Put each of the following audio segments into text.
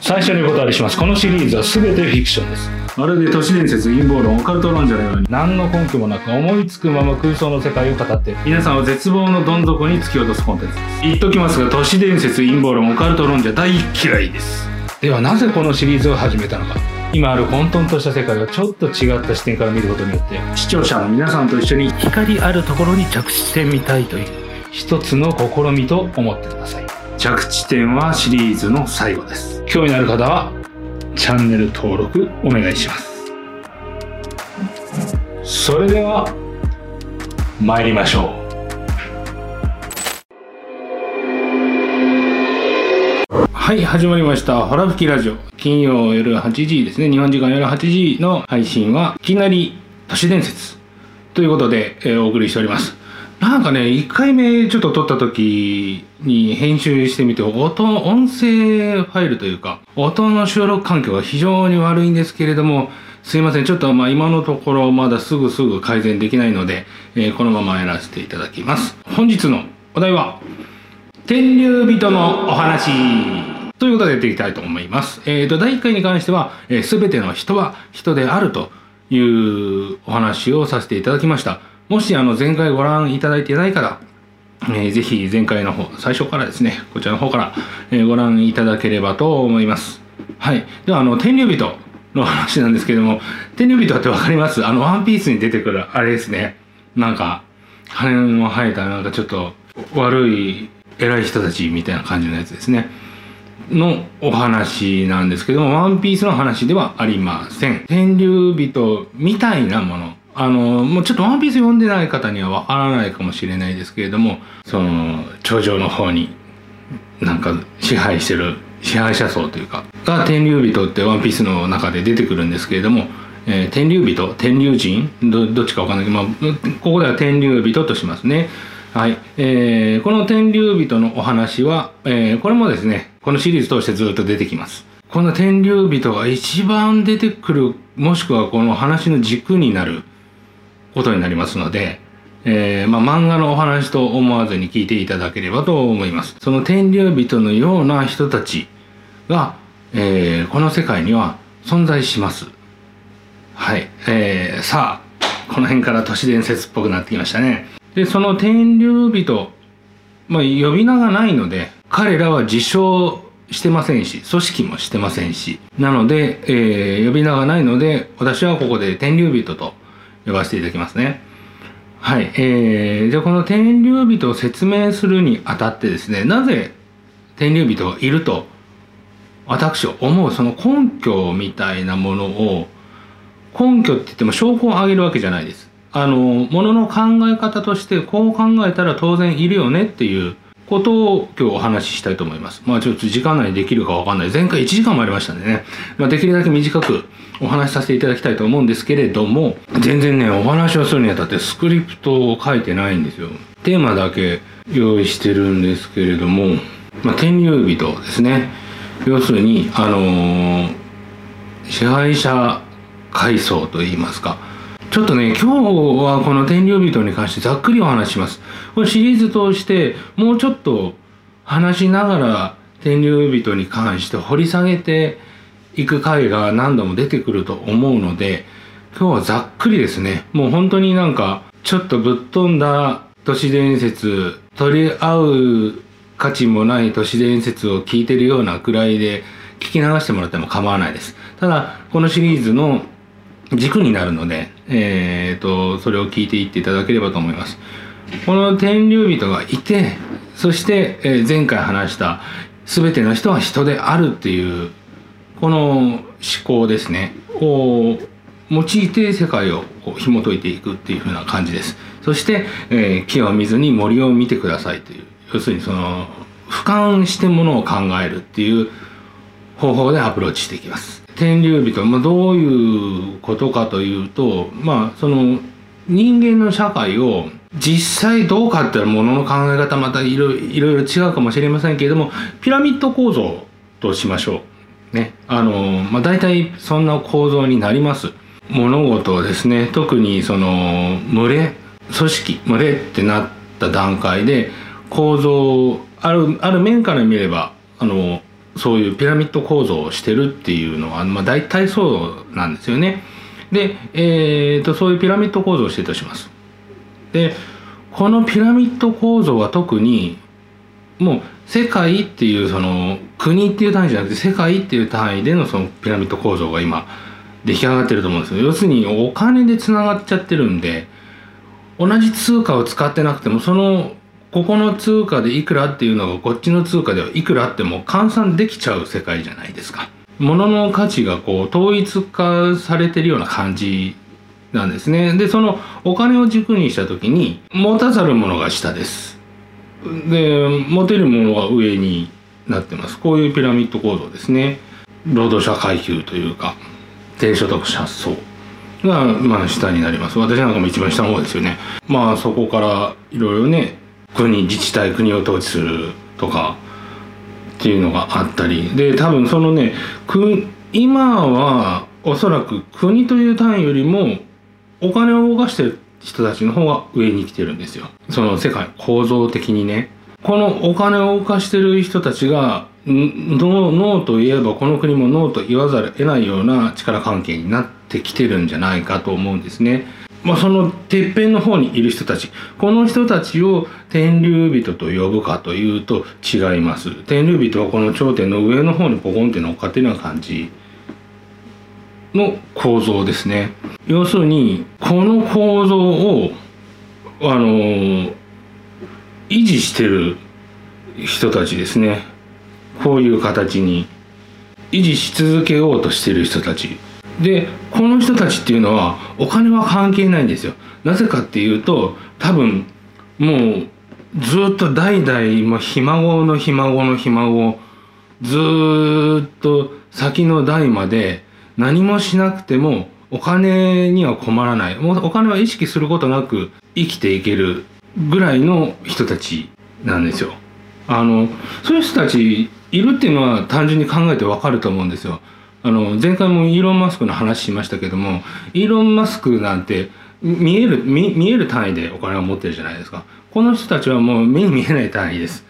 最初にお断りします。このシリーズは全てフィクションです。まるで都市伝説陰謀論オカルト論者のように。何の根拠もなく思いつくまま空想の世界を語って皆さんを絶望のどん底に突き落とすコンテンツです。言っときますが都市伝説陰謀論オカルト論者大嫌いです。ではなぜこのシリーズを始めたのか今ある混沌とした世界をちょっと違った視点から見ることによって視聴者の皆さんと一緒に光あるところに着地してみたいという。一つの試みと思ってください。着地点はシリーズの最後です。興味のある方はチャンネル登録お願いします。それでは参りましょうはい始まりました「ホラ吹きラジオ」金曜夜8時ですね。日本時間夜8時の配信はいきなり都市伝説ということで、えーお送りしております。なんかね1回目ちょっと撮った時に編集してみて音音声ファイルというか音の収録環境が非常に悪いんですけれどもすいません。ちょっとまあ今のところまだすぐすぐ改善できないので、えーこのままやらせていただきます。本日のお題は天竜人のお話。ということでやっていきたいと思います。えーと、第1回に関しては、えー、全ての人は人であるというお話をさせていただきました。もしあの前回ご覧いただいていない方、えーぜひ前回の方、最初からですね、こちらの方から、えーご覧いただければと思います。はい。では、あの、天竜人の話なんですけども、天竜人ってわかります？あの、ワンピースに出てくるあれですね。なんか、羽の生えたなんかちょっと悪い偉い人たちみたいな感じのやつですね。のお話なんですけども、ワンピースの話ではありません。天竜人みたいなもの。あの、もうちょっとワンピース読んでない方にはわからないかもしれないですけれども、その、頂上の方になんか支配してる支配者層というかが天竜人ってワンピースの中で出てくるんですけれども、えー天竜人？天竜人？どっちかわかんないけど、まあ、ここでは天竜人としますねはい、えーこの天竜人のお話は、えーこれもですねこのシリーズ通してずっと出てきますこの天竜人が一番出てくるもしくはこの話の軸になることになりますので、えーまあ、漫画のお話と思わずに聞いていただければと思います。その天竜人のような人たちが、えーこの世界には存在します。はい。えーさあ、この辺から都市伝説っぽくなってきましたね。で、その天竜人、まあ、呼び名がないので、彼らは自称してませんし、組織もしてませんし、なので、えー呼び名がないので、私はここで天竜人と呼ばせていただきますね。はい。えー、じゃあこの天竜人を説明するにあたってですね、なぜ天竜人がいると、私は思うその根拠みたいなものを、根拠って言っても証拠を挙げるわけじゃないです。あの、ものの考え方としてこう考えたら当然いるよねっていうことを今日お話ししたいと思います。まあちょっと時間内にできるかわかんない。前回1時間もありましたんでね。まあできるだけ短くお話しさせていただきたいと思うんですけれども、全然ね、お話をするにあたってスクリプトを書いてないんですよ。テーマだけ用意してるんですけれども、まあ天竜人ですね。要するに、あのー支配者階層といいますか。ちょっとね、今日はこの天竜人に関してざっくりお話します。これシリーズ通してもうちょっと話しながら天竜人に関して掘り下げていく回が何度も出てくると思うので、今日はざっくりですね、もう本当になんかちょっとぶっ飛んだ都市伝説、取り合う価値もない都市伝説を聞いてるようなくらいで聞き流してもらっても構わないです。ただ、このシリーズの軸になるので、えー、と、それを聞いていっていただければと思います。この天竜人がいて、そして、え前回話した全ての人は人であるっていう、この思考ですね、を用いて世界を紐解いていくっていう風な感じです。そして、えー木を見ずに森を見てくださいという、要するにその、俯瞰してものを考えるっていう方法でアプローチしていきます。天竜人、まあ、どういうことかというと、まあ、その人間の社会を実際どうかっていうものの考え方またいろいろいろ違うかもしれませんけれどもピラミッド構造としましょう。ねあの、まあ、大体そんな構造になります物事をですね特にその群れ組織群れってなった段階で構造あるある面から見ればあのそういうピラミッド構造をしてるっていうのは、まあ、大体そうなんですよね。で、えーと、そういうピラミッド構造をしてるとします。でこのピラミッド構造は特にもう世界っていうその国っていう単位じゃなくて世界っていう単位でのそのピラミッド構造が今出来上がってると思うんですよ要するにお金でつながっちゃってるんで同じ通貨を使ってなくてもそのここの通貨でいくらっていうのがこっちの通貨ではいくらっても換算できちゃう世界じゃないですか。物の価値がこう統一化されてるような感じなんですね。で、そのお金を軸にした時に持たざるものが下です。で、持てるものが上になってます。こういうピラミッド構造ですね。労働者階級というか低所得者層がまあ下になります。私なんかも一番下の方ですよね。まあそこからいろいろね国自治体国を統治するとかっていうのがあったり。で多分そのね今はおそらく国という単位よりもお金を動かしてる人たちの方が上に来てるんですよ。その世界構造的にね。このお金を動かしてる人たちがノーといえばこの国もノーと言わざるを得ないような力関係になってきてるんじゃないかと思うんですね。まあ、そのてっぺんの方にいる人たち。この人たちを天竜人と呼ぶかというと違います。天竜人はこの頂点の上の方にポコンって乗っかってるような感じの構造ですね。要するにこの構造をあの維持してる人たちですね。こういう形に。維持し続けようとしてる人たち。でこの人たちっていうのはお金は関係ないんですよなぜかっていうと多分もうずっと代々もひ孫のひ孫のひ孫ずっと先の代まで何もしなくてもお金には困らないもうお金は意識することなく生きていけるぐらいの人たちなんですよ。あのそういう人たちいるっていうのは単純に考えてわかると思うんですよ。あの前回もイーロン・マスクの話しましたけどもイーロン・マスクなんて見える見える単位でお金を持ってるじゃないですか。この人たちはもう目に見えない単位です。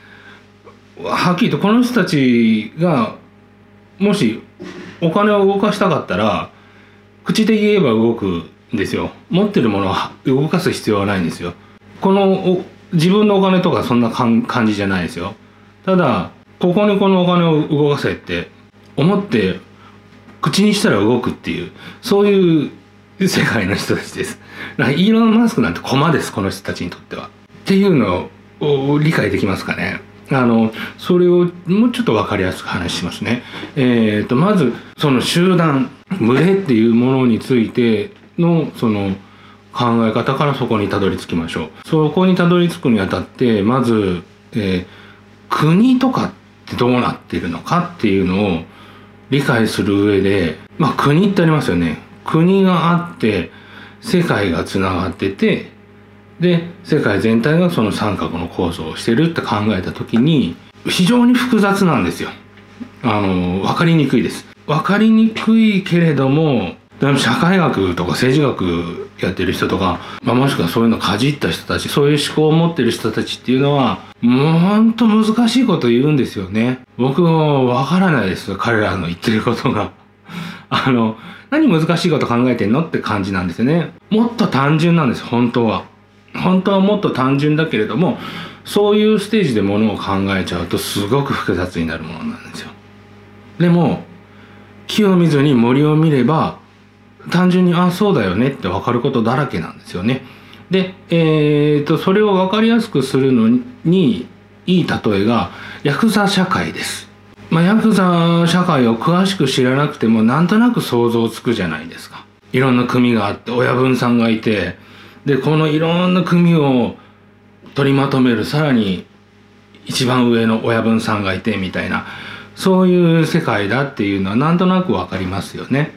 はっきりとこの人たちがもしお金を動かしたかったら口で言えば動くんですよ。持ってるものを動かす必要はないんですよ。この自分のお金とかそんな感じじゃないですよ。ただここにこのお金を動かせって思って口にしたら動くっていうそういう世界の人たちです。イーロン・マスクなんて駒ですこの人たちにとっては。っていうのを理解できますかね。あのそれをもうちょっと分かりやすく話しますね。えーと、まずその集団群れっていうものについてのその考え方からそこにたどり着きましょう。そこにたどり着くにあたってまず、えー、国とかってどうなっているのかっていうのを理解する上で、まあ国ってありますよね。国があって、世界がつながってて、で、世界全体がその三角の構造をしてるって考えた時に、非常に複雑なんですよ。あの、わかりにくいです。わかりにくいけれども、社会学とか政治学やってる人とか、まあ、もしくはそういうのかじった人たちそういう思考を持ってる人たちっていうのはもうほんと難しいこと言うんですよね。僕もわからないです彼らの言ってることが。あの何難しいこと考えてんのって感じなんですよね。もっと単純なんです本当は。本当はもっと単純だけれどもそういうステージでものを考えちゃうとすごく複雑になるものなんですよ。でも木を見ずに森を見れば単純にあそうだよねって分かることだらけなんですよね。で、えーと、それを分かりやすくするのにいい例えがヤクザ社会です。まあ、ヤクザ社会を詳しく知らなくてもなんとなく想像つくじゃないですか。いろんな組があって親分さんがいてでこのいろんな組を取りまとめるさらに一番上の親分さんがいてみたいなそういう世界だっていうのはなんとなく分かりますよね。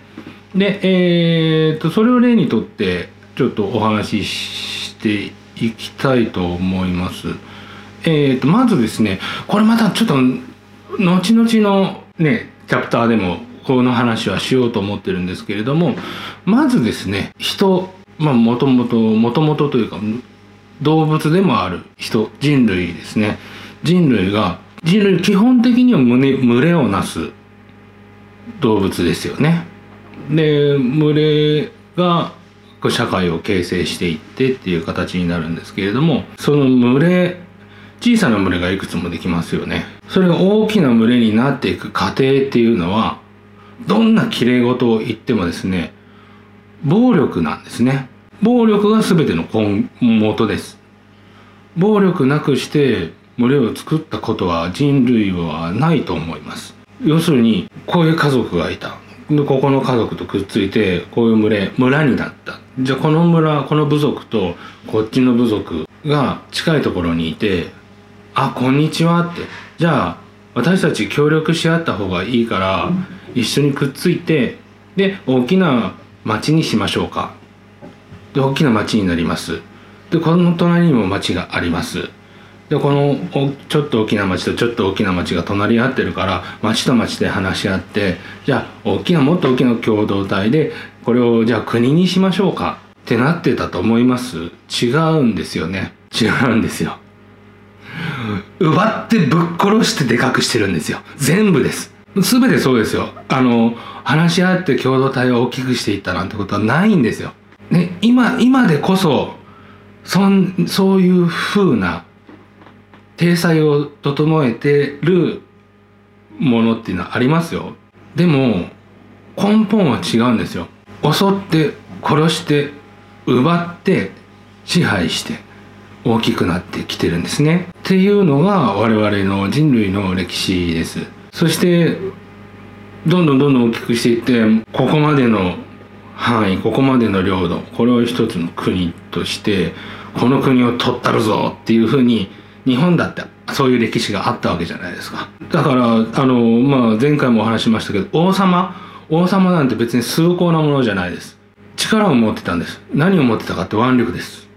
で、えー、とそれを例にとってちょっとお話ししていきたいと思います。えー、とまずですねこれまたちょっと後々のねチャプターでもこの話はしようと思ってるんですけれどもまずですね人まあもともともともとというか動物でもある人人類ですね人類が人類基本的には群れをなす動物ですよね。で群れが社会を形成していってっていう形になるんですけれどもその群れ小さな群れがいくつもできますよね。それが大きな群れになっていく過程っていうのはどんな綺麗事を言ってもですね暴力なんですね。暴力が全ての根元です。暴力なくして群れを作ったことは人類はないと思います。要するにこういう家族がいた。でここの家族とくっついてこういう群れ村になった。じゃあこの村この部族とこっちの部族が近いところにいて「あこんにちは」って。じゃあ私たち協力し合った方がいいから一緒にくっついてで大きな町にしましょうか。で大きな町になります。でこの隣にも町があります。でこのちょっと大きな町とちょっと大きな町が隣り合ってるから町と町で話し合ってじゃあ大きなもっと大きな共同体でこれをじゃあ国にしましょうかってなってたと思います？違うんですよね。違うんですよ。奪ってぶっ殺してでかくしてるんですよ。全部です。全てそうですよ。あの話し合って共同体を大きくしていったなんてことはないんですよ、ね、今今でこそそんそういう風な体裁を整えてるものっていうのはありますよ。でも根本は違うんですよ。襲って殺して奪って支配して大きくなってきてるんですね。っていうのが我々の人類の歴史です。そしてどんどんどんどん大きくしていってここまでの範囲ここまでの領土これを一つの国としてこの国を取ったるぞっていうふうに日本だってそういう歴史があったわけじゃないですか。だからあの、まあ、前回もお話しましたけど王様王様なんて別に崇高なものじゃないです。力を持ってたんです。何を持ってたかって腕力です。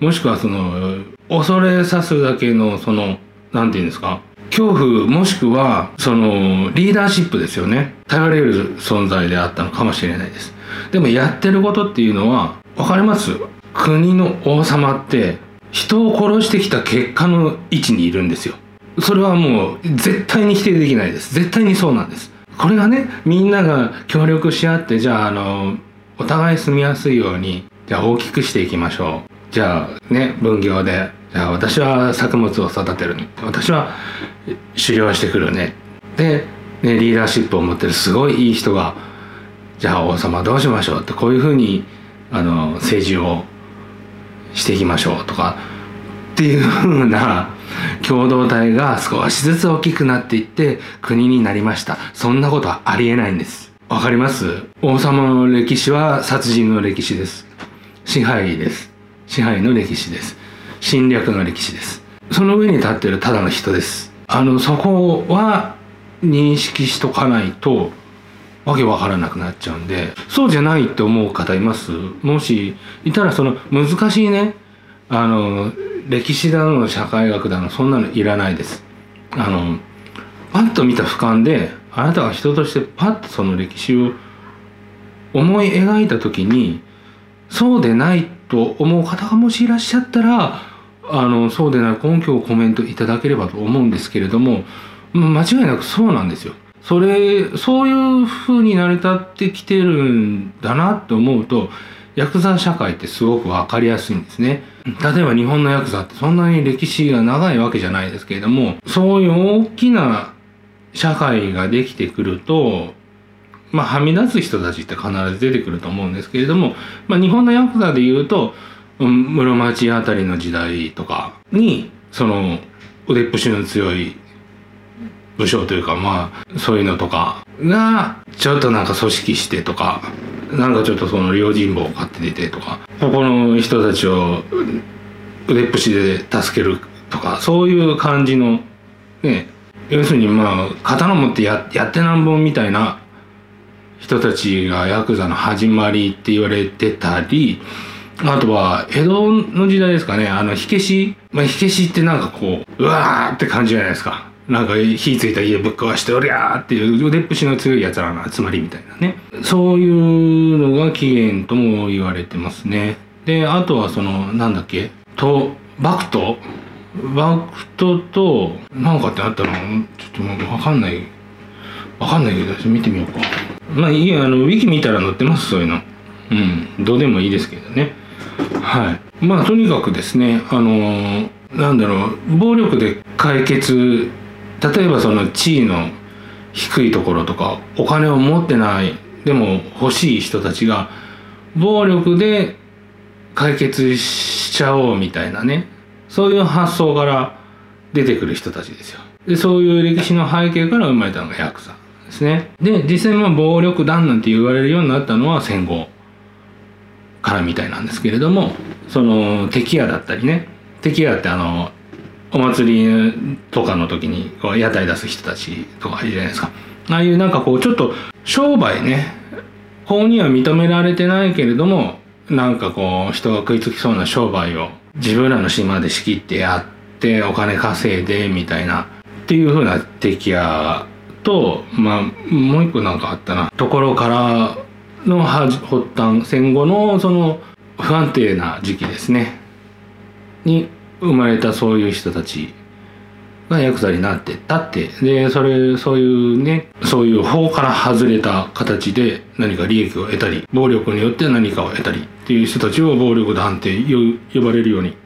もしくはその恐れさすだけのその何て言うんですか恐怖もしくはそのリーダーシップですよね。頼れる存在であったのかもしれないです。でもやってることっていうのは分かります？国の王様って人を殺してきた結果の位置にいるんですよ。それはもう絶対に否定できないです。絶対にそうなんです。これがねみんなが協力し合ってじゃああのお互い住みやすいようにじゃあ大きくしていきましょう。じゃあね分業で。じゃあ私は作物を育てる私は狩猟してくるね。でねリーダーシップを持ってるすごいいい人がじゃあ王様どうしましょうってこういうふうにあの政治をしていきましょうとかっていうふうな 共同体が少しずつ大きくなっていって国になりました。そんなことはありえないんです。わかります？王様の歴史は殺人の歴史です。支配です。支配の歴史です。侵略の歴史です。その上に立ってるただの人です。あのそこは認識しとかないとわけわからなくなっちゃうんでそうじゃないって思う方います？もしいたらその難しいねあの歴史だの社会学だのそんなのいらないですあのパッと見た俯瞰であなたが人としてパッとその歴史を思い描いた時にそうでないと思う方がもしいらっしゃったらあのそうでない根拠をコメントいただければと思うんですけれども間違いなくそうなんですよ。それそういう風に成り立ってきてるんだなって思うとヤクザ社会ってすごく分かりやすいんですね。例えば日本のヤクザってそんなに歴史が長いわけじゃないですけれどもそういう大きな社会ができてくるとまあはみ出す人たちって必ず出てくると思うんですけれども、まあ、日本のヤクザでいうと、うん、室町あたりの時代とかにその腕っぷしの強い武将というかまあそういうのとかがちょっとなんか組織してとかなんかちょっとその用心棒を買って出てとかここの人たちを腕っぷしで助けるとかそういう感じのね要するにまあ刀持ってややってなんぼみたいな人たちがヤクザの始まりって言われてたりあとは江戸の時代ですかねあの火消しまあ火消しってなんかこううわーって感じじゃないですか。なんか火ついた家ぶっ壊しておりゃーっていう腕っぷしの強いやつらの集まりみたいなね。そういうのが起源とも言われてますね。であとはそのなんだっけ？とバクト？バクトとなんかってあったの？ちょっともう分かんない。分かんないけど見てみようか。まあいいやあのウィキ見たら載ってますそういうの。うん。どうでもいいですけどね。はい。まあとにかくですねあのなんだろう暴力で解決例えばその地位の低いところとかお金を持ってないでも欲しい人たちが暴力で解決しちゃおうみたいなねそういう発想から出てくる人たちですよ。でそういう歴史の背景から生まれたのがヤクザですね。で実際まあ暴力団なんて言われるようになったのは戦後からみたいなんですけれどもその敵屋だったりね敵屋ってあのお祭りとかの時に屋台出す人たちとかいるじゃないですか。ああいうなんかこうちょっと商売ね法には認められてないけれどもなんかこう人が食いつきそうな商売を自分らの島で仕切ってやってお金稼いでみたいなっていう風な敵屋とまあもう一個なんかあったな。ところからの発端戦後のその不安定な時期ですね。に生まれたそういう人たちがヤクザになってったって。でそれそういうねそういう法から外れた形で何か利益を得たり暴力によって何かを得たりっていう人たちを暴力団って呼ばれるように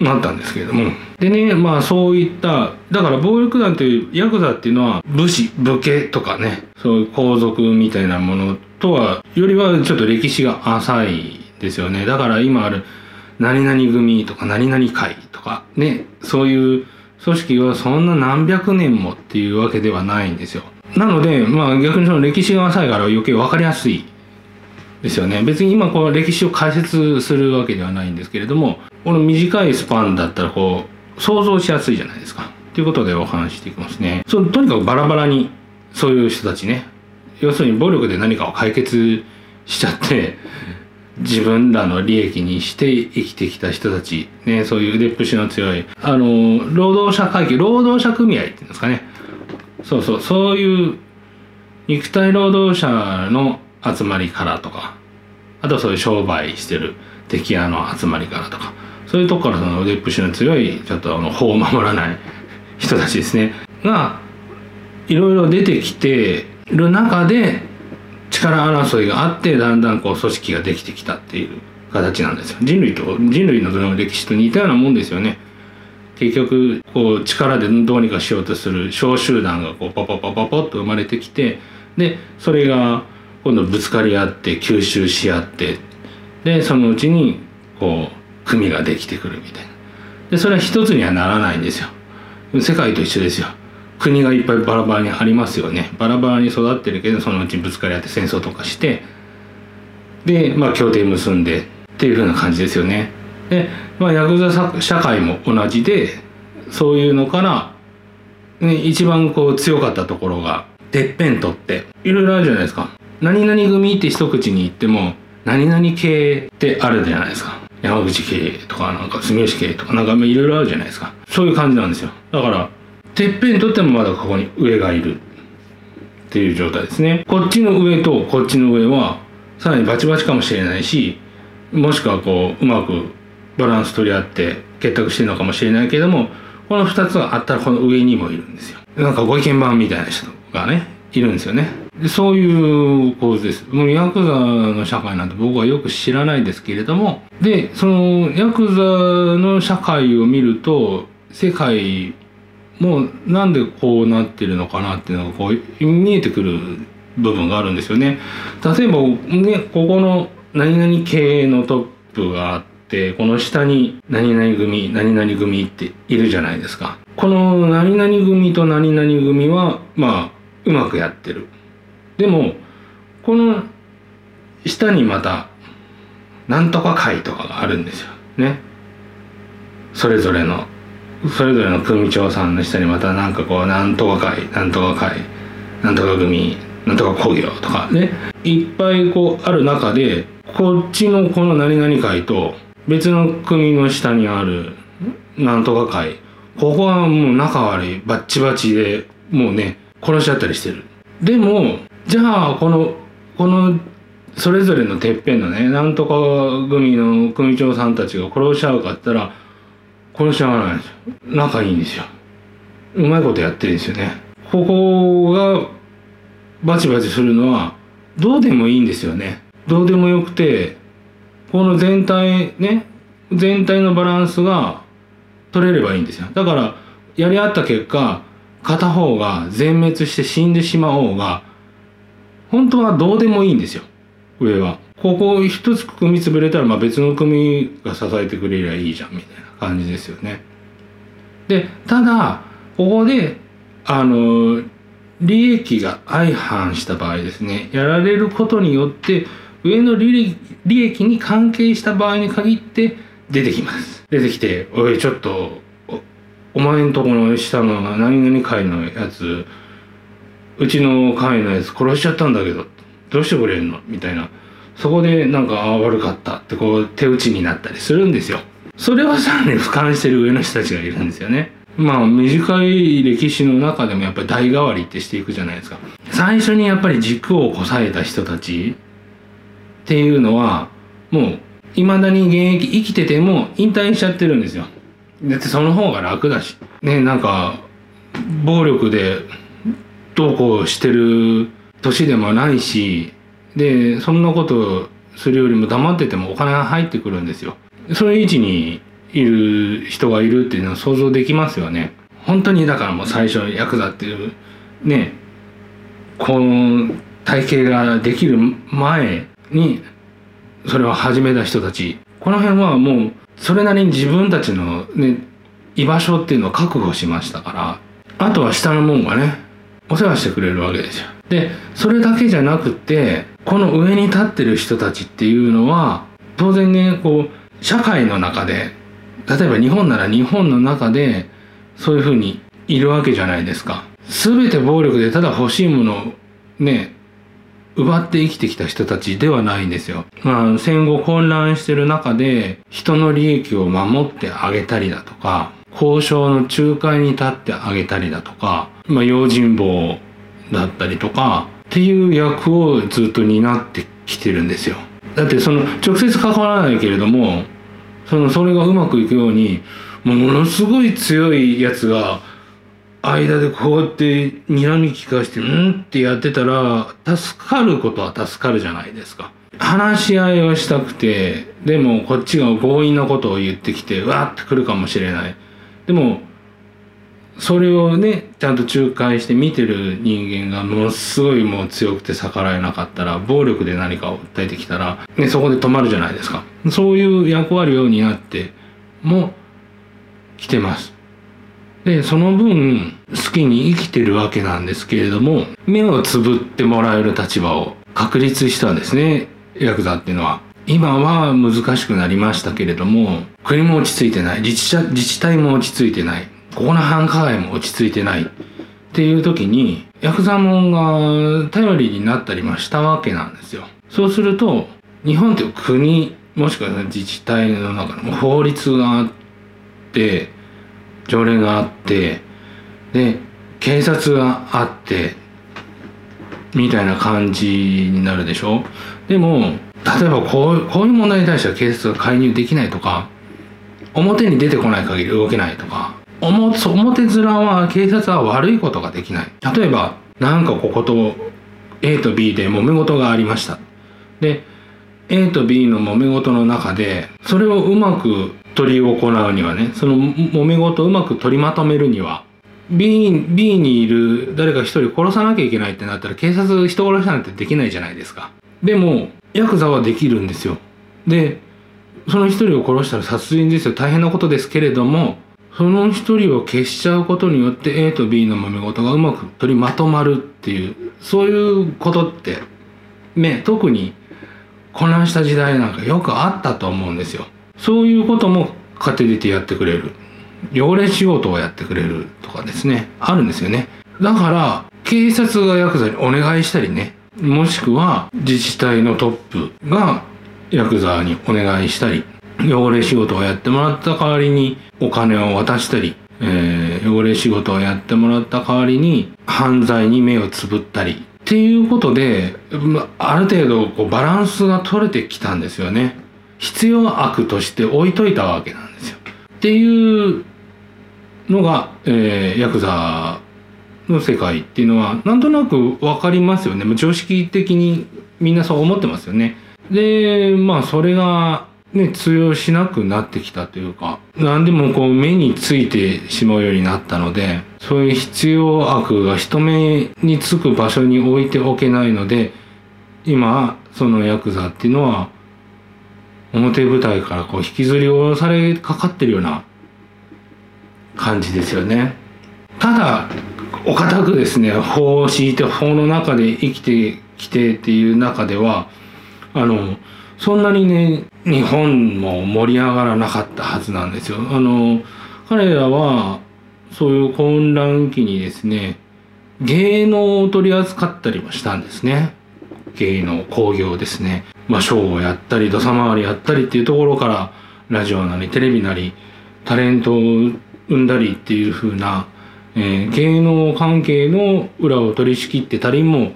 なったんですけれども。でねまあそういっただから暴力団というヤクザっていうのは武士武家とかねそういう皇族みたいなものとはよりはちょっと歴史が浅いですよね。だから今ある何々組とか何々会とかねそういう組織はそんな何百年もっていうわけではないんですよ。なのでまあ逆にその歴史が浅いから余計分かりやすいですよね。別に今この歴史を解説するわけではないんですけれどもこの短いスパンだったらこう想像しやすいじゃないですか。ということでお話していきますね。そのとにかくバラバラにそういう人たちね。要するに暴力で何かを解決しちゃって自分らの利益にして生きてきた人たち、ね、そういう腕っぷしの強いあの労働者会議労働者組合っていうんですかね。そうそうそういう肉体労働者の集まりからとかあとはそういう商売してる敵屋の集まりからとかそういうとこからその腕っぷしの強いちょっとあの法を守らない人たちですね。がいろいろ出てきてる中で力争いがあってだんだんこう組織ができてきたっていう形なんですよ。人類と人類の歴史と似たようなもんですよね。結局こう力でどうにかしようとする小集団がこうパパパパパッと生まれてきてでそれが今度ぶつかり合って吸収し合ってでそのうちにこう組ができてくるみたいな。でそれは一つにはならないんですよ。世界と一緒ですよ。国がいっぱいバラバラにありますよね。バラバラに育ってるけどそのうちぶつかり合って戦争とかしてでまあ協定結んでっていう風な感じですよね。でまあヤクザ社会も同じでそういうのから、ね、一番こう強かったところがてっぺん取っていろいろあるじゃないですか。何々組って一口に言っても何々系ってあるじゃないですか。山口系とかなんか住吉系とかなんかいろいろあるじゃないですか。そういう感じなんですよ。だからてっぺんにとってもまだここに上がいるっていう状態ですね。こっちの上とこっちの上はさらにバチバチかもしれないしもしくはこううまくバランス取り合って結託してるのかもしれないけどもこの2つがあったらこの上にもいるんですよ。なんかご意見番みたいな人がねいるんですよね。でそういう構図です。もうヤクザの社会なんて僕はよく知らないですけれどもでそのヤクザの社会を見ると世界もうなんでこうなってるのかなっていうのがこう見えてくる部分があるんですよね。例えばねここの何々系のトップがあってこの下に何々組何々組っているじゃないですか。この何々組と何々組はまあうまくやってる。でもこの下にまたなんとか会とかがあるんですよね。それぞれのそれぞれの組長さんの下にまたなんかこうなんとか会なんとか会なんとか組なんとか工業とか。ね。いっぱいこうある中でこっちのこの何々会と別の組の下にあるなんとか会ここはもう仲悪いバッチバチでもうね殺しちゃったりしてる。でもじゃあこのこのそれぞれのてっぺんのねなんとか組の組長さんたちが殺し合うかったら殺し合わないんです。よ仲いいんですよ。うまいことやってるんですよね。ここがバチバチするのはどうでもいいんですよね。どうでもよくてこの全体ね全体のバランスが取れればいいんですよ。だからやり合った結果片方が全滅して死んでしまおうが本当はどうでもいいんですよ。上は。ここ一つ組潰れたらまあ別の組が支えてくれりゃいいじゃんみたいな。感じですよね。でただここであの利益が相反した場合ですねやられることによって上の利益に関係した場合に限って出てきます。出てきて「おいちょっとお前んとこの下の何々会のやつうちの会のやつ殺しちゃったんだけどどうしてくれんの?」みたいな。そこでなんか「ああ悪かった」ってこう手打ちになったりするんですよ。それはさらに俯瞰してる上の人たちがいるんですよね。まあ短い歴史の中でもやっぱり代替わりってしていくじゃないですか。最初にやっぱり軸をこさえた人たちっていうのはもういまだに現役生きてても引退しちゃってるんですよ。だってその方が楽だし。ねなんか暴力でどうこうしてる年でもないしでそんなことするよりも黙っててもお金が入ってくるんですよ。そういう位置にいる人がいるっていうのは想像できますよね。本当にだからもう最初ヤクザっていうねこの体系ができる前にそれを始めた人たち。この辺はもうそれなりに自分たちのね居場所っていうのを確保しましたから。あとは下の門がねお世話してくれるわけですよ。でそれだけじゃなくてこの上に立ってる人たちっていうのは当然ねこう社会の中で例えば日本なら日本の中でそういうふうにいるわけじゃないですか全て暴力でただ欲しいものをね奪って生きてきた人たちではないんですよ。まあ、戦後混乱してる中で人の利益を守ってあげたりだとか交渉の仲介に立ってあげたりだとか、まあ、用心棒だったりとかっていう役をずっと担ってきてるんですよ。だってその直接関わらないけれどもそのそれがうまくいくようにものすごい強いやつが間でこうやって睨み利かしてうんってやってたら助かることは助かるじゃないですか。話し合いをしたくてでもこっちが強引なことを言ってきてわーってくるかもしれない。でもそれをねちゃんと仲介して見てる人間がものすごいもう強くて逆らえなかったら暴力で何かを訴えてきたら、ね、そこで止まるじゃないですか。そういう役割を担っても来てます。でその分好きに生きてるわけなんですけれども目をつぶってもらえる立場を確立したんですね。ヤクザっていうのは。今は難しくなりましたけれども国も落ち着いてない。自治自治体も落ち着いてない。ここの繁華街も落ち着いてないっていう時にヤクザモンが頼りになったりもしたわけなんですよ。そうすると日本っていう国もしくは自治体の中の法律があって条例があってで警察があってみたいな感じになるでしょ。でも例えばこうこういう問題に対しては警察が介入できないとか表に出てこない限り動けないとか表表面は警察は悪いことができない。例えばなんかここと A と B で揉め事がありました。で A と B の揉め事の中でそれをうまく取り行うにはねその揉め事をうまく取りまとめるには B, B にいる誰か一人殺さなきゃいけないってなったら警察人殺しなんてできないじゃないですか。でもヤクザはできるんですよ。でその一人を殺したら殺人ですよ。大変なことですけれどもその一人を消しちゃうことによって A と B の揉め事がうまく取りまとまるっていうそういうことってね特に混乱した時代なんかよくあったと思うんですよ。そういうことも家庭出てやってくれる。汚れ仕事をやってくれるとかですね。あるんですよね。だから警察がヤクザにお願いしたりね。もしくは自治体のトップがヤクザにお願いしたり。汚れ仕事をやってもらった代わりにお金を渡したりえー、汚れ仕事をやってもらった代わりに犯罪に目をつぶったりっていうことでまある程度こうバランスが取れてきたんですよね。必要悪として置いといたわけなんですよ。っていうのが、えー、ヤクザの世界っていうのはなんとなく分かりますよね。常識的にみんなそう思ってますよね。でまあそれがね、通用しなくなってきたというか、何でもこう目についてしまうようになったので、そういう必要悪が人目につく場所に置いておけないので、今、そのヤクザっていうのは、表舞台からこう引きずり下ろされかかってるような感じですよね。ただ、お堅くですね、法を敷いて法の中で生きてきてっていう中では、あの、そんなにね日本も盛り上がらなかったはずなんですよ。あの彼らはそういう混乱期にですね芸能を取り扱ったりもしたんですね。芸能興行ですね。まあショーをやったり土佐回りやったりっていうところからラジオなりテレビなりタレントを生んだりっていう風な、えー、芸能関係の裏を取り仕切ってたりも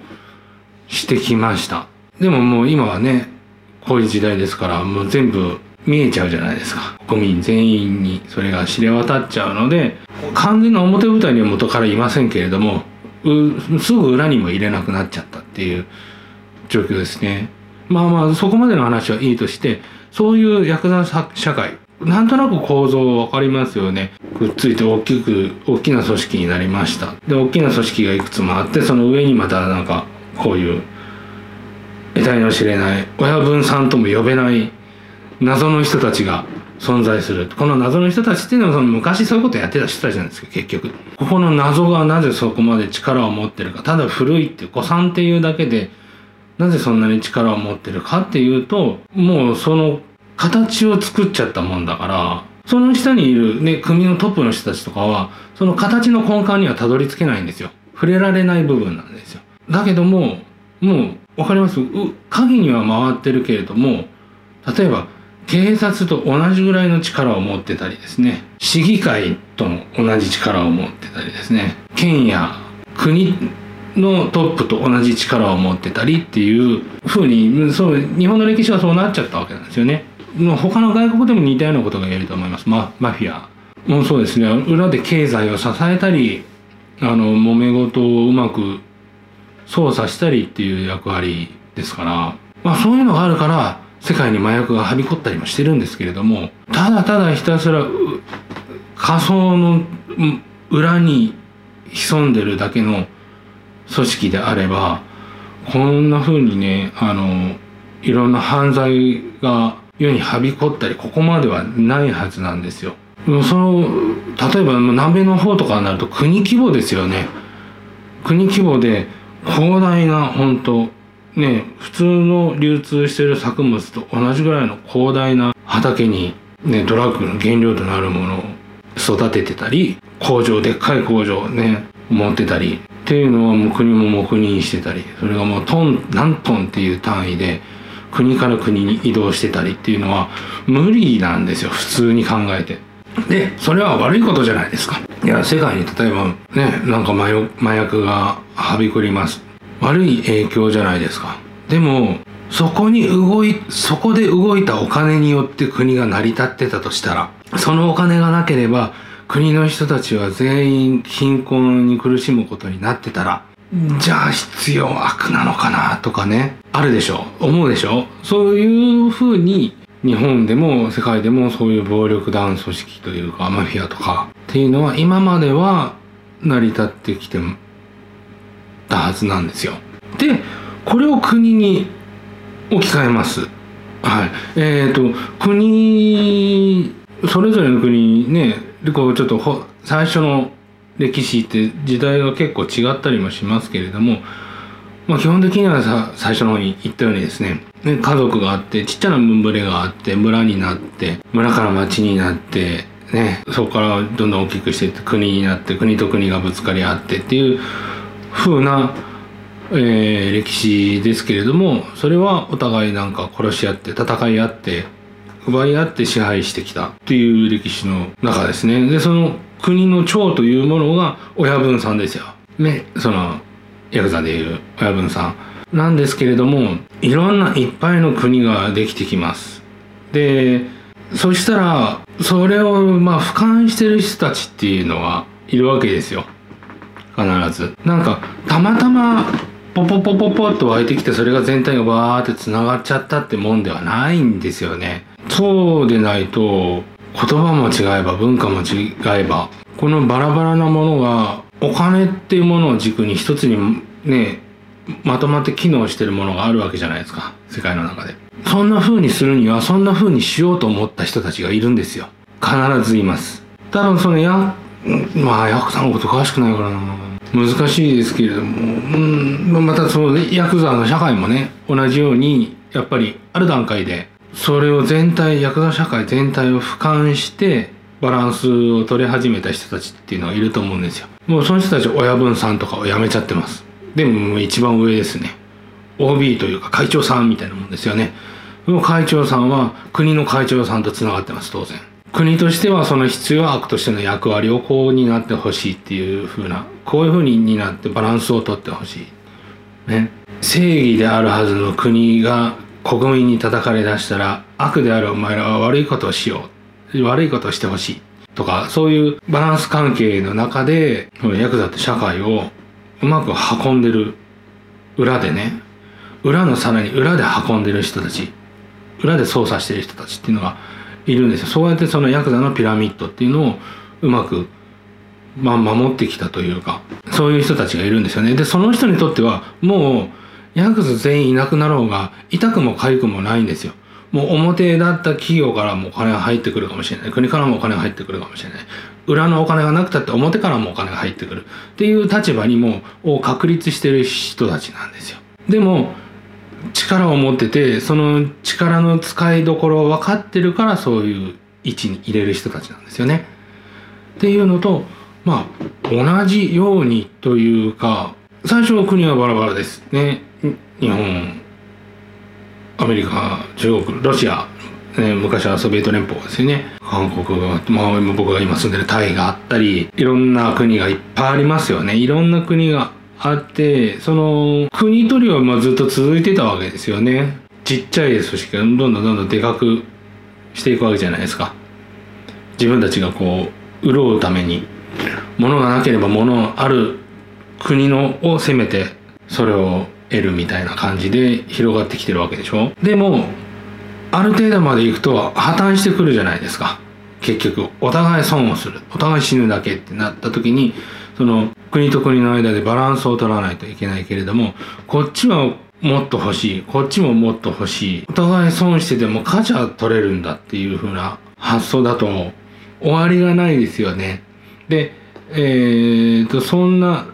してきました。でももう今はねこういう時代ですからもう全部見えちゃうじゃないですか。国民全員にそれが知れ渡っちゃうので完全な表舞台には元からいませんけれどもすぐ裏にも入れなくなっちゃったっていう状況ですね。まあまあそこまでの話はいいとしてそういうヤクザ社会なんとなく構造分かりますよね。くっついて大きく大きな組織になりました。で大きな組織がいくつもあってその上にまたなんかこういう得体の知れない。親分さんとも呼べない。謎の人たちが存在する。この謎の人たちっていうのはその昔そういうことやってた人たちなんですけど結局。ここの謎がなぜそこまで力を持ってるか。ただ古いって古参っていうだけでなぜそんなに力を持ってるかっていうともうその形を作っちゃったもんだからその下にいるね組のトップの人たちとかはその形の根幹にはたどり着けないんですよ。触れられない部分なんですよ。だけどももうわかります？影には回ってるけれども例えば警察と同じぐらいの力を持ってたりですね。市議会とも同じ力を持ってたりですね。県や国のトップと同じ力を持ってたりっていうふうにそう日本の歴史はそうなっちゃったわけなんですよね。他の外国でも似たようなことが言えると思います。ママフィア。もそうですね。裏で経済を支えたりあの揉め事をうまく操作したりっていう役割ですから、まあそういうのがあるから世界に麻薬がはびこったりもしてるんですけれども、ただただひたすら仮想の裏に潜んでるだけの組織であれば、こんな風にね、あの、いろんな犯罪が世にはびこったり、ここまではないはずなんですよ。その、例えば南米の方とかになると国規模ですよね。国規模で広大な本当ね普通の流通してる作物と同じぐらいの広大な畑に、ね、ドラッグの原料となるものを育ててたり工場でっかい工場をね持ってたりっていうのはもう国も黙認してたりそれがもうトン何トンっていう単位で国から国に移動してたりっていうのは無理なんですよ普通に考えて。でそれは悪いことじゃないですか。いや世界に例えばねなんか麻薬がはびこります。悪い影響じゃないですか。でもそこに動いそこで動いたお金によって国が成り立ってたとしたらそのお金がなければ国の人たちは全員貧困に苦しむことになってたらじゃあ必要悪なのかなとかねあるでしょ。思うでしょ。そういうふうに日本でも世界でもそういう暴力団組織というかマフィアとかっていうのは今までは成り立ってきてたはずなんですよ。でこれを国に置き換えます。はい、えっ、ー、と国それぞれの国ねこうちょっと最初の歴史って時代が結構違ったりもしますけれどもまあ、基本的にはさ最初の方に言ったようにですねね家族があってちっちゃな群れがあって村になって村から町になってねそこからどんどん大きくしていって国になって国と国がぶつかり合ってっていう風な、えー、歴史ですけれどもそれはお互いなんか殺し合って戦い合って奪い合って支配してきたっていう歴史の中ですね。でその国の長というものが親分さんですよ。ねそのヤクザでいう親分さん。なんですけれどもいろんないっぱいの国ができてきます。でそしたらそれをまあ俯瞰してる人たちっていうのはいるわけですよ。必ず。なんかたまたまポポポポポっと湧いてきてそれが全体がバーってつながっちゃったってもんではないんですよね。そうでないと言葉も違えば文化も違えばこのバラバラなものがお金っていうものを軸に一つにねまとまって機能してるものがあるわけじゃないですか。世界の中で。そんな風にするにはそんな風にしようと思った人たちがいるんですよ。必ずいます。多分そのやまあヤクザのこと詳しくないからな。難しいですけれども、うん、またその、ヤクザの社会もね同じようにやっぱりある段階でそれを全体ヤクザ社会全体を俯瞰してバランスを取り始めた人たちっていうのがいると思うんですよ。もうその人たち親分さんとかを辞めちゃってます。でも一番上ですね。OB というか会長さんみたいなもんですよね。その会長さんは国の会長さんとつながってます当然。国としてはその必要悪としての役割をこうになってほしいっていうふうなこういうふうにになってバランスをとってほしい、ね、正義であるはずの国が国民に叩かれ出したら悪であるお前らは悪いことをしよう。悪いことをしてほしい。とかそういうバランス関係の中でヤクザって社会をうまく運んでる裏でね裏のさらに裏で運んでる人たち裏で操作してる人たちっていうのがいるんですよ。そうやってそのヤクザのピラミッドっていうのをうまく、まあ、守ってきたというかそういう人たちがいるんですよね。でその人にとってはもうヤクザ全員いなくなろうが痛くも痒くもないんですよ。もう表だった企業からもお金が入ってくるかもしれない国からもお金が入ってくるかもしれない裏のお金がなくたって表からもお金が入ってくるっていう立場にもを確立してる人たちなんですよでも力を持っててその力の使いどころを分かってるからそういう位置に入れる人たちなんですよね。っていうのとまあ同じようにというか最初は国はバラバラですね。日本アメリカ中国ロシア、ね、昔はソビエト連邦ですよね。韓国が、まあ、僕が今住んでるタイがあったりいろんな国がいっぱいありますよね。いろんな国があってその国取りはまあずっと続いてたわけですよね。ちっちゃい組織がどんどんどんどんでかくしていくわけじゃないですか。自分たちがこう潤うために物がなければ物ある国のを攻めてそれを得るみたいな感じで広がってきてるわけでしょ？でもある程度まで行くと破綻してくるじゃないですか。結局お互い損をする。お互い死ぬだけってなった時にその国と国の間でバランスを取らないといけないけれどもこっちはもっと欲しい。こっちももっと欲しい。お互い損してでも価値は取れるんだっていう風な発想だと終わりがないですよね。でえーと、とそんな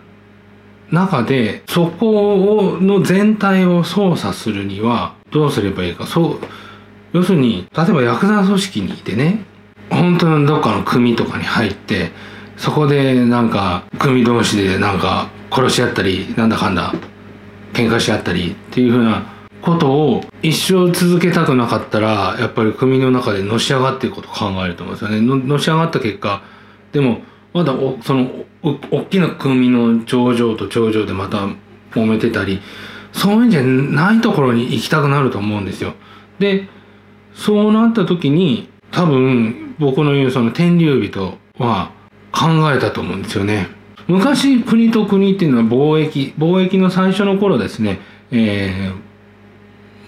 中でそこの全体を操作するにはどうすればいいかそう要するに例えばヤクザ組織にいてね本当にどっかの組とかに入ってそこでなんか組同士でなんか殺し合ったりなんだかんだ喧嘩し合ったりっていうふうなことを一生続けたくなかったらやっぱり組の中でのし上がっていくことを考えると思うんですよね。ののし上がった結果でもまだおそのお大きな組の頂上と頂上でまた揉めてたりそういうんじゃないところに行きたくなると思うんですよ。でそうなった時に多分僕の言うその天竜人は考えたと思うんですよね。昔国と国っていうのは貿易貿易の最初の頃ですね、え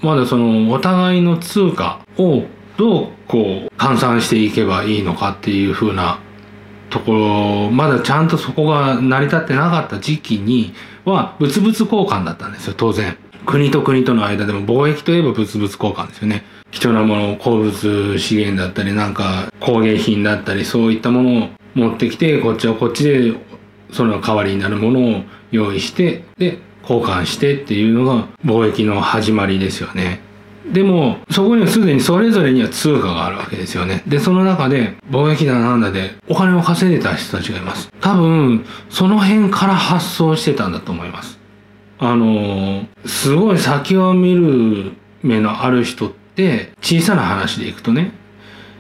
ー、まだそのお互いの通貨をどうこう換算していけばいいのかっていう風なところまだちゃんとそこが成り立ってなかった時期には物々交換だったんですよ当然国と国との間でも貿易といえば物々交換ですよね貴重なもの鉱物資源だったりなんか工芸品だったりそういったものを持ってきてこっちはこっちでその代わりになるものを用意してで交換してっていうのが貿易の始まりですよね。でもそこにはすでにそれぞれには通貨があるわけですよね。でその中で貿易だなんだでお金を稼いでた人たちがいます。多分その辺から発想してたんだと思います。あのすごい先を見る目のある人っで小さな話でいくとね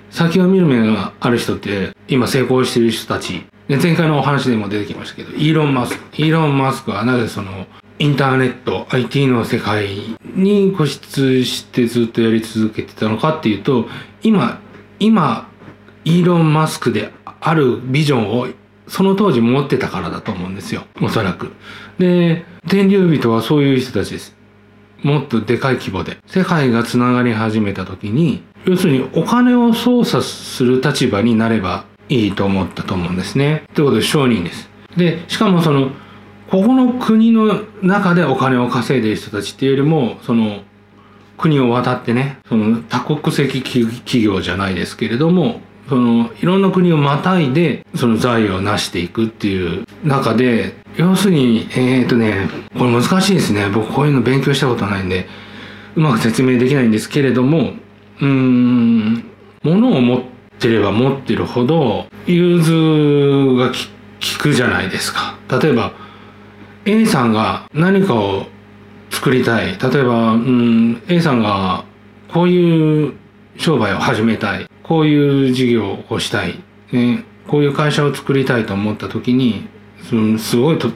先を見る目がある人って今成功してる人たちで前回のお話でも出てきましたけどイーロン・マスクイーロン・マスクはなぜそのインターネット IT の世界に固執してずっとやり続けてたのかっていうと今今イーロン・マスクであるビジョンをその当時持ってたからだと思うんですよおそらく。で天竜人はそういう人たちです。もっとでかい規模で世界がつながり始めた時に要するにお金を操作する立場になればいいと思ったと思うんですね。ということで承認です。でしかもそのここの国の中でお金を稼いでる人たちっていうよりもその国を渡ってねその多国籍企業じゃないですけれどもそのいろんな国をまたいでその財を成していくっていう中で要するにえっ、とねこれ難しいですね。僕こういうの勉強したことないんでうまく説明できないんですけれどもうーん物を持ってれば持ってるほど融通がき利くじゃないですか。例えば A さんが何かを作りたい。例えば、うん、A さんがこういう商売を始めたい。こういう事業をしたい、ね、こういう会社を作りたいと思った時にそのすごいと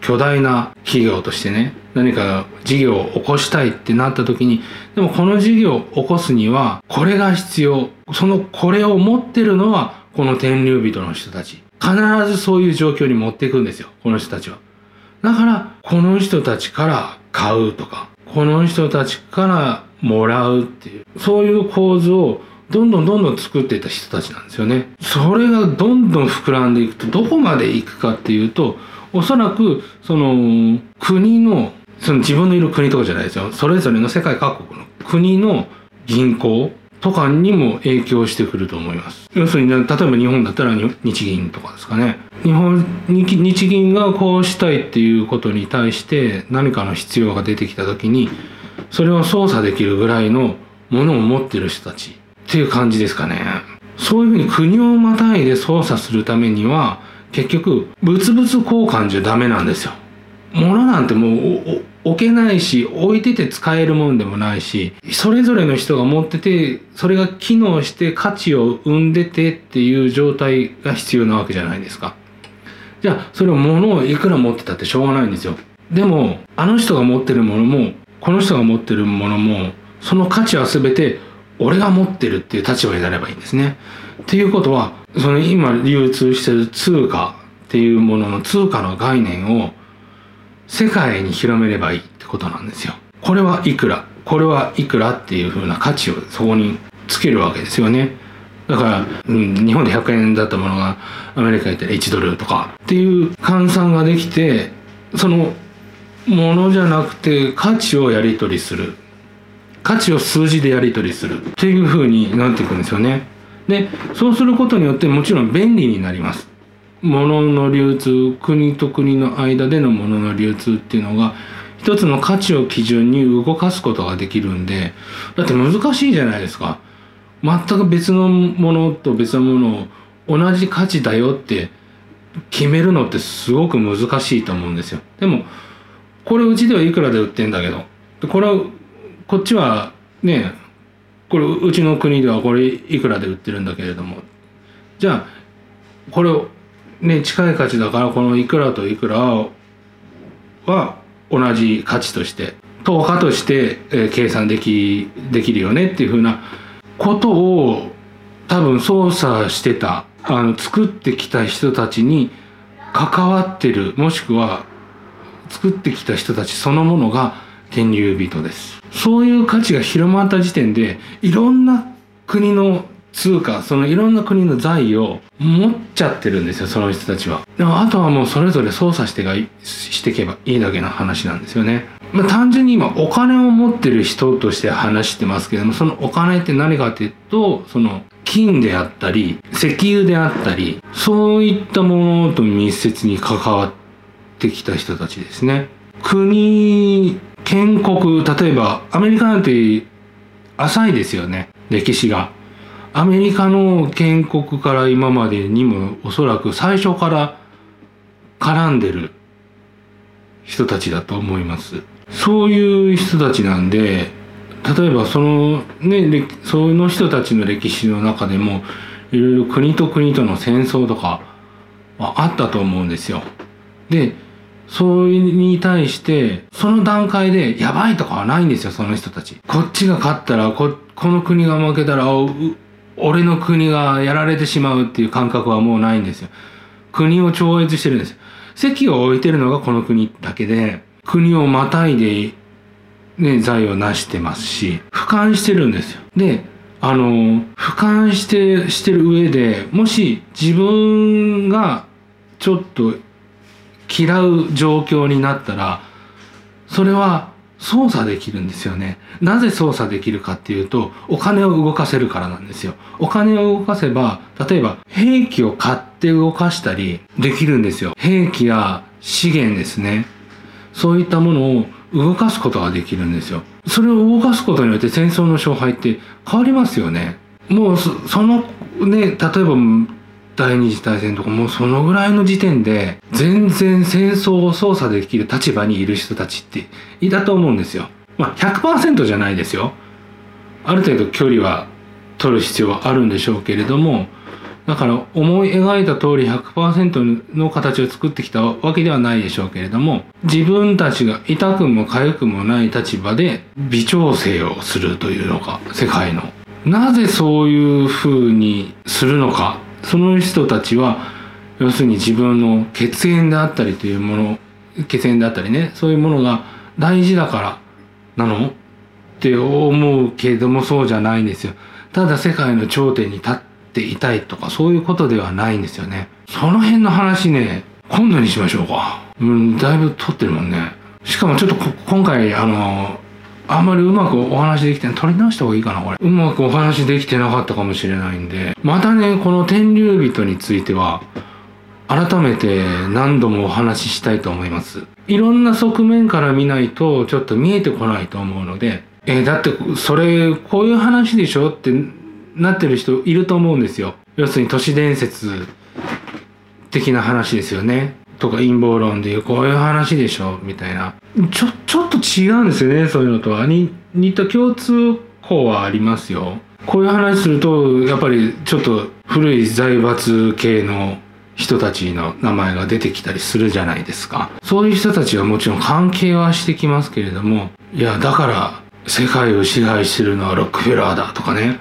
巨大な企業としてね何か事業を起こしたいってなった時にでもこの事業を起こすにはこれが必要。そのこれを持ってるのはこの天竜人の人たち。必ずそういう状況に持っていくんですよこの人たちは。だから、この人たちから買うとか、この人たちからもらうっていう、そういう構図をどんどんどんどん作っていた人たちなんですよね。それがどんどん膨らんでいくと、どこまでいくかっていうと、おそらく、その、国の、その自分のいる国とかじゃないですよ。それぞれの世界各国の国の銀行とかにも影響してくると思います。要するに、例えば日本だったら日銀とかですかね。日本日銀がこうしたいっていうことに対して何かの必要が出てきた時にそれを操作できるぐらいのものを持ってる人たちっていう感じですかね。そういうふうに国をまたいで操作するためには結局物々交換じゃダメなんですよ。物なんてもう置けないし置いてて使えるもんでもないしそれぞれの人が持っててそれが機能して価値を生んでてっていう状態が必要なわけじゃないですか。じゃあそれを物をいくら持ってたってしょうがないんですよ。でもあの人が持ってるものもこの人が持ってるものもその価値は全て俺が持ってるっていう立場になればいいんですね。っていうことはその今流通してる通貨っていうものの通貨の概念を世界に広めればいいってことなんですよ。これはいくらこれはいくらっていう風な価値をそこにつけるわけですよね。だから、うん、日本で100円だったものがアメリカ行ったら1ドルとかっていう換算ができてそのものじゃなくて価値をやり取りする価値を数字でやり取りするっていう風になっていくんですよね。でそうすることによってもちろん便利になります。物の流通国と国の間での物の流通っていうのが一つの価値を基準に動かすことができるんでだって難しいじゃないですか。全く別のものと別のものを同じ価値だよって決めるのってすごく難しいと思うんですよ。でもこれうちではいくらで売ってんだけどこれはこっちはねこれうちの国ではこれいくらで売ってるんだけれども。じゃあこれをね、近い価値だからこのいくらといくらは同じ価値として等価として、計算できできるよねっていうふうなことを多分操作してたあの作ってきた人たちに関わってるもしくは作ってきた人たちそのものが天竜人です。そういう価値が広まった時点でいろんな国の通貨そのいろんな国の財を持っちゃってるんですよその人たちは。でもあとはもうそれぞれ操作してがしていけばいいだけの話なんですよね。まあ、単純に今お金を持ってる人として話してますけどもそのお金って何かっていうとその金であったり石油であったりそういったものと密接に関わってきた人たちですね。国建国例えばアメリカなんて浅いですよね歴史が。アメリカの建国から今までにもおそらく最初から絡んでる人たちだと思います。そういう人たちなんで、例えばそのねその人たちの歴史の中でもいろいろ国と国との戦争とかはあったと思うんですよ。でそれに対してその段階でやばいとかはないんですよその人たち。こっちが勝ったらここの国が負けたら俺の国がやられてしまうっていう感覚はもうないんですよ。国を超越してるんですよ。席を置いてるのがこの国だけで国をまたいでね、財を成してますし、俯瞰してるんですよ。で、あの、俯瞰して、してる上で、もし自分がちょっと嫌う状況になったら、それは操作できるんですよね。なぜ操作できるかっていうと、お金を動かせるからなんですよ。お金を動かせば、例えば兵器を買って動かしたりできるんですよ。兵器や資源ですね。そういったものを動かすことができるんですよ。それを動かすことによって戦争の勝敗って変わりますよね。もうそのね、例えば第二次大戦とかもうそのぐらいの時点で全然戦争を操作できる立場にいる人たちっていたと思うんですよ。まあ100%じゃないですよ。ある程度距離は取る必要はあるんでしょうけれどもだから思い描いた通り100%の形を作ってきたわけではないでしょうけれども自分たちが痛くも痒くもない立場で微調整をするというのか世界のなぜそういうふうにするのかその人たちは要するに自分の血縁であったりというもの血縁であったりねそういうものが大事だからなの？って思うけどもそうじゃないんですよ。ただ世界の頂点に立っていたいとかそういうことではないんですよね。その辺の話ね今度にしましょうか。うんだいぶ撮ってるもんね。しかもちょっと今回あのあんまりうまくお話できて取り直した方がいいかなこれ。うまくお話できてなかったかもしれないんで。またねこの天竜人については改めて何度もお話ししたいと思います。いろんな側面から見ないとちょっと見えてこないと思うのでえー、だってそれこういう話でしょってなってる人いると思うんですよ。要するに都市伝説的な話ですよね。とか陰謀論でいうこういう話でしょみたいな。ちょちょっと違うんですよねそういうのとは。似た共通項はありますよ。こういう話するとやっぱりちょっと古い財閥系の人たちの名前が出てきたりするじゃないですか。そういう人たちはもちろん関係はしてきますけれどもいやだから世界を支配してるのはロックフェラーだとかね。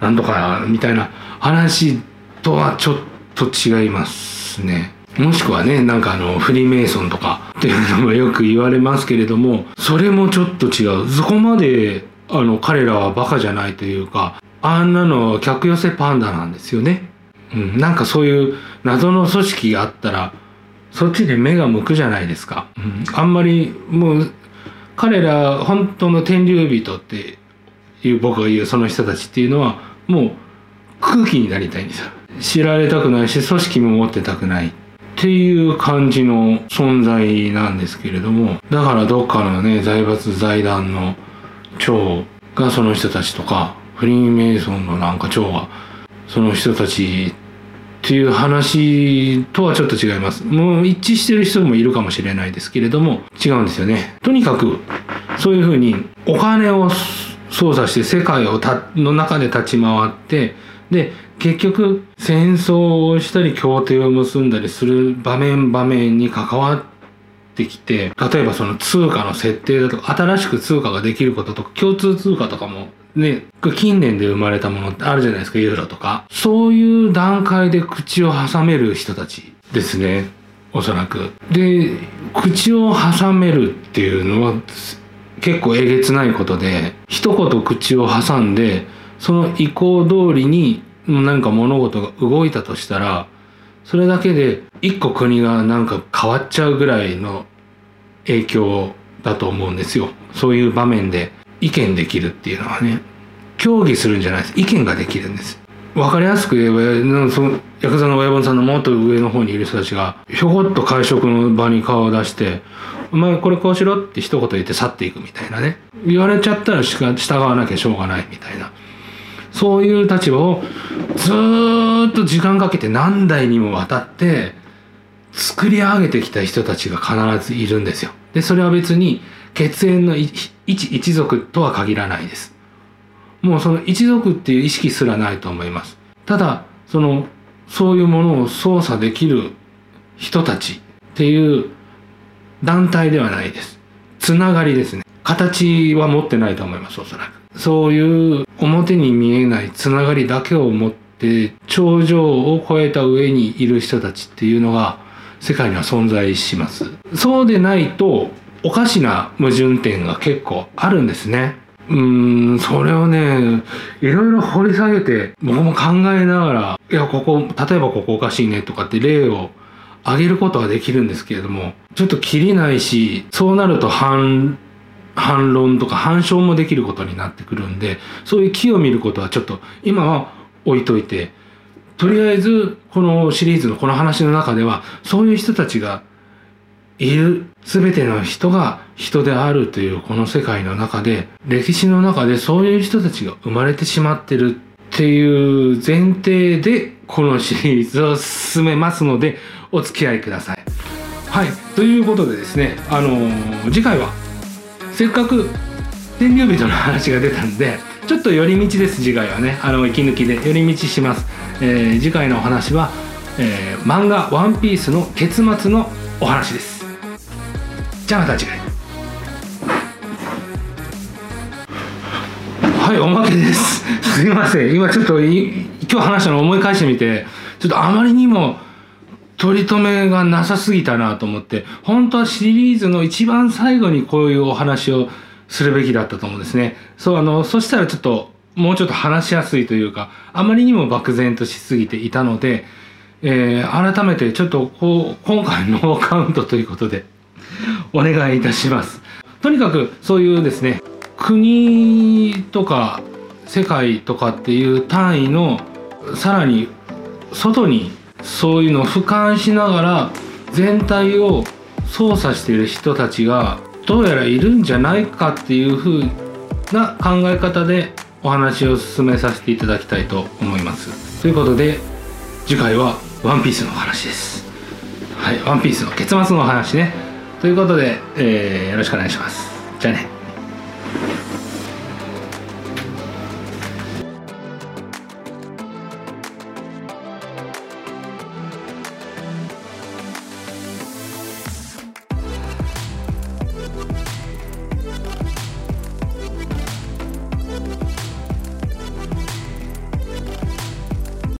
なんとかみたいな話とはちょっと違いますね。もしくはね、なんかあの、フリーメイソンとかっていうのもよく言われますけれども、それもちょっと違う。そこまで、あの、彼らはバカじゃないというか、あんなの客寄せパンダなんですよね。うん、なんかそういう謎の組織があったら、そっちで目が向くじゃないですか。うん、あんまり、もう、彼ら、本当の天竜人っていう僕が言うその人たちっていうのは、もう空気になりたいんですよ知られたくないし組織も持ってたくないっていう感じの存在なんですけれどもだからどっかのね財閥財団の長がその人たちとかフリーメイソンのなんか長がその人たちっていう話とはちょっと違います。もう一致してる人もいるかもしれないですけれども違うんですよね。とにかくそういうふうにお金を操作して世界をたの中で立ち回ってで結局戦争をしたり協定を結んだりする場面場面に関わってきて例えばその通貨の設定だとか新しく通貨ができることとか共通通貨とかもね近年で生まれたものってあるじゃないですかユーロとかそういう段階で口を挟める人たちですねおそらく。で口を挟めるっていうのは結構えげつないことで一言口を挟んでその意向通りに何か物事が動いたとしたらそれだけで一個国がなんか変わっちゃうぐらいの影響だと思うんですよ。そういう場面で意見できるっていうのはね。協議するんじゃないです。意見ができるんです。分かりやすく言えばそのヤクザの親分さんのもっと上の方にいる人たちがひょこっと会食の場に顔を出してお前これこうしろって一言言って去っていくみたいなね。言われちゃったら従わなきゃしょうがないみたいな。そういう立場をずっと時間かけて何代にもわたって作り上げてきた人たちが必ずいるんですよ。でそれは別に血縁の一一族とは限らないです。もうその一族っていう意識すらないと思います。ただそのそういうものを操作できる人たちっていう団体ではないです。つながりですね。形は持ってないと思いますおそらく。そういう表に見えないつながりだけを持って頂上を越えた上にいる人たちっていうのが世界には存在します。そうでないとおかしな矛盾点が結構あるんですね。うーんそれをねいろいろ掘り下げて僕も考えながらいやここ例えばここおかしいねとかって例を挙げることはできるんですけれどもちょっときりないしそうなると反反論とか反証もできることになってくるんでそういう木を見ることはちょっと今は置いといてとりあえずこのシリーズのこの話の中ではそういう人たちがいる全ての人が人であるというこの世界の中で歴史の中でそういう人たちが生まれてしまってるっていう前提でこのシリーズを進めますのでお付き合いください。はいということでですねあのー、次回はせっかく天竜人の話が出たんでちょっと寄り道です次回はね。あの息抜きで。寄り道します、えー、次回のお話は、えー、漫画「ワンピースの結末のお話です。じゃあまた次回。はいおまけです。すいません。今ちょっと今日話したの思い返してみてちょっとあまりにも取り留めがなさすぎたなと思って本当はシリーズの一番最後にこういうお話をするべきだったと思うんですね。そうあのそしたらちょっともうちょっと話しやすいというかあまりにも漠然としすぎていたので、えー、改めてちょっとこう今回のカウントということでお願いいたします。とにかくそういうですね国とか世界とかっていう単位のさらに外にそういうのを俯瞰しながら全体を操作している人たちがどうやらいるんじゃないかっていう風な考え方でお話を進めさせていただきたいと思います。ということで次回はワンピースのお話です。はい、ワンピースの結末のお話ね。ということで、えー、よろしくお願いします。じゃあね。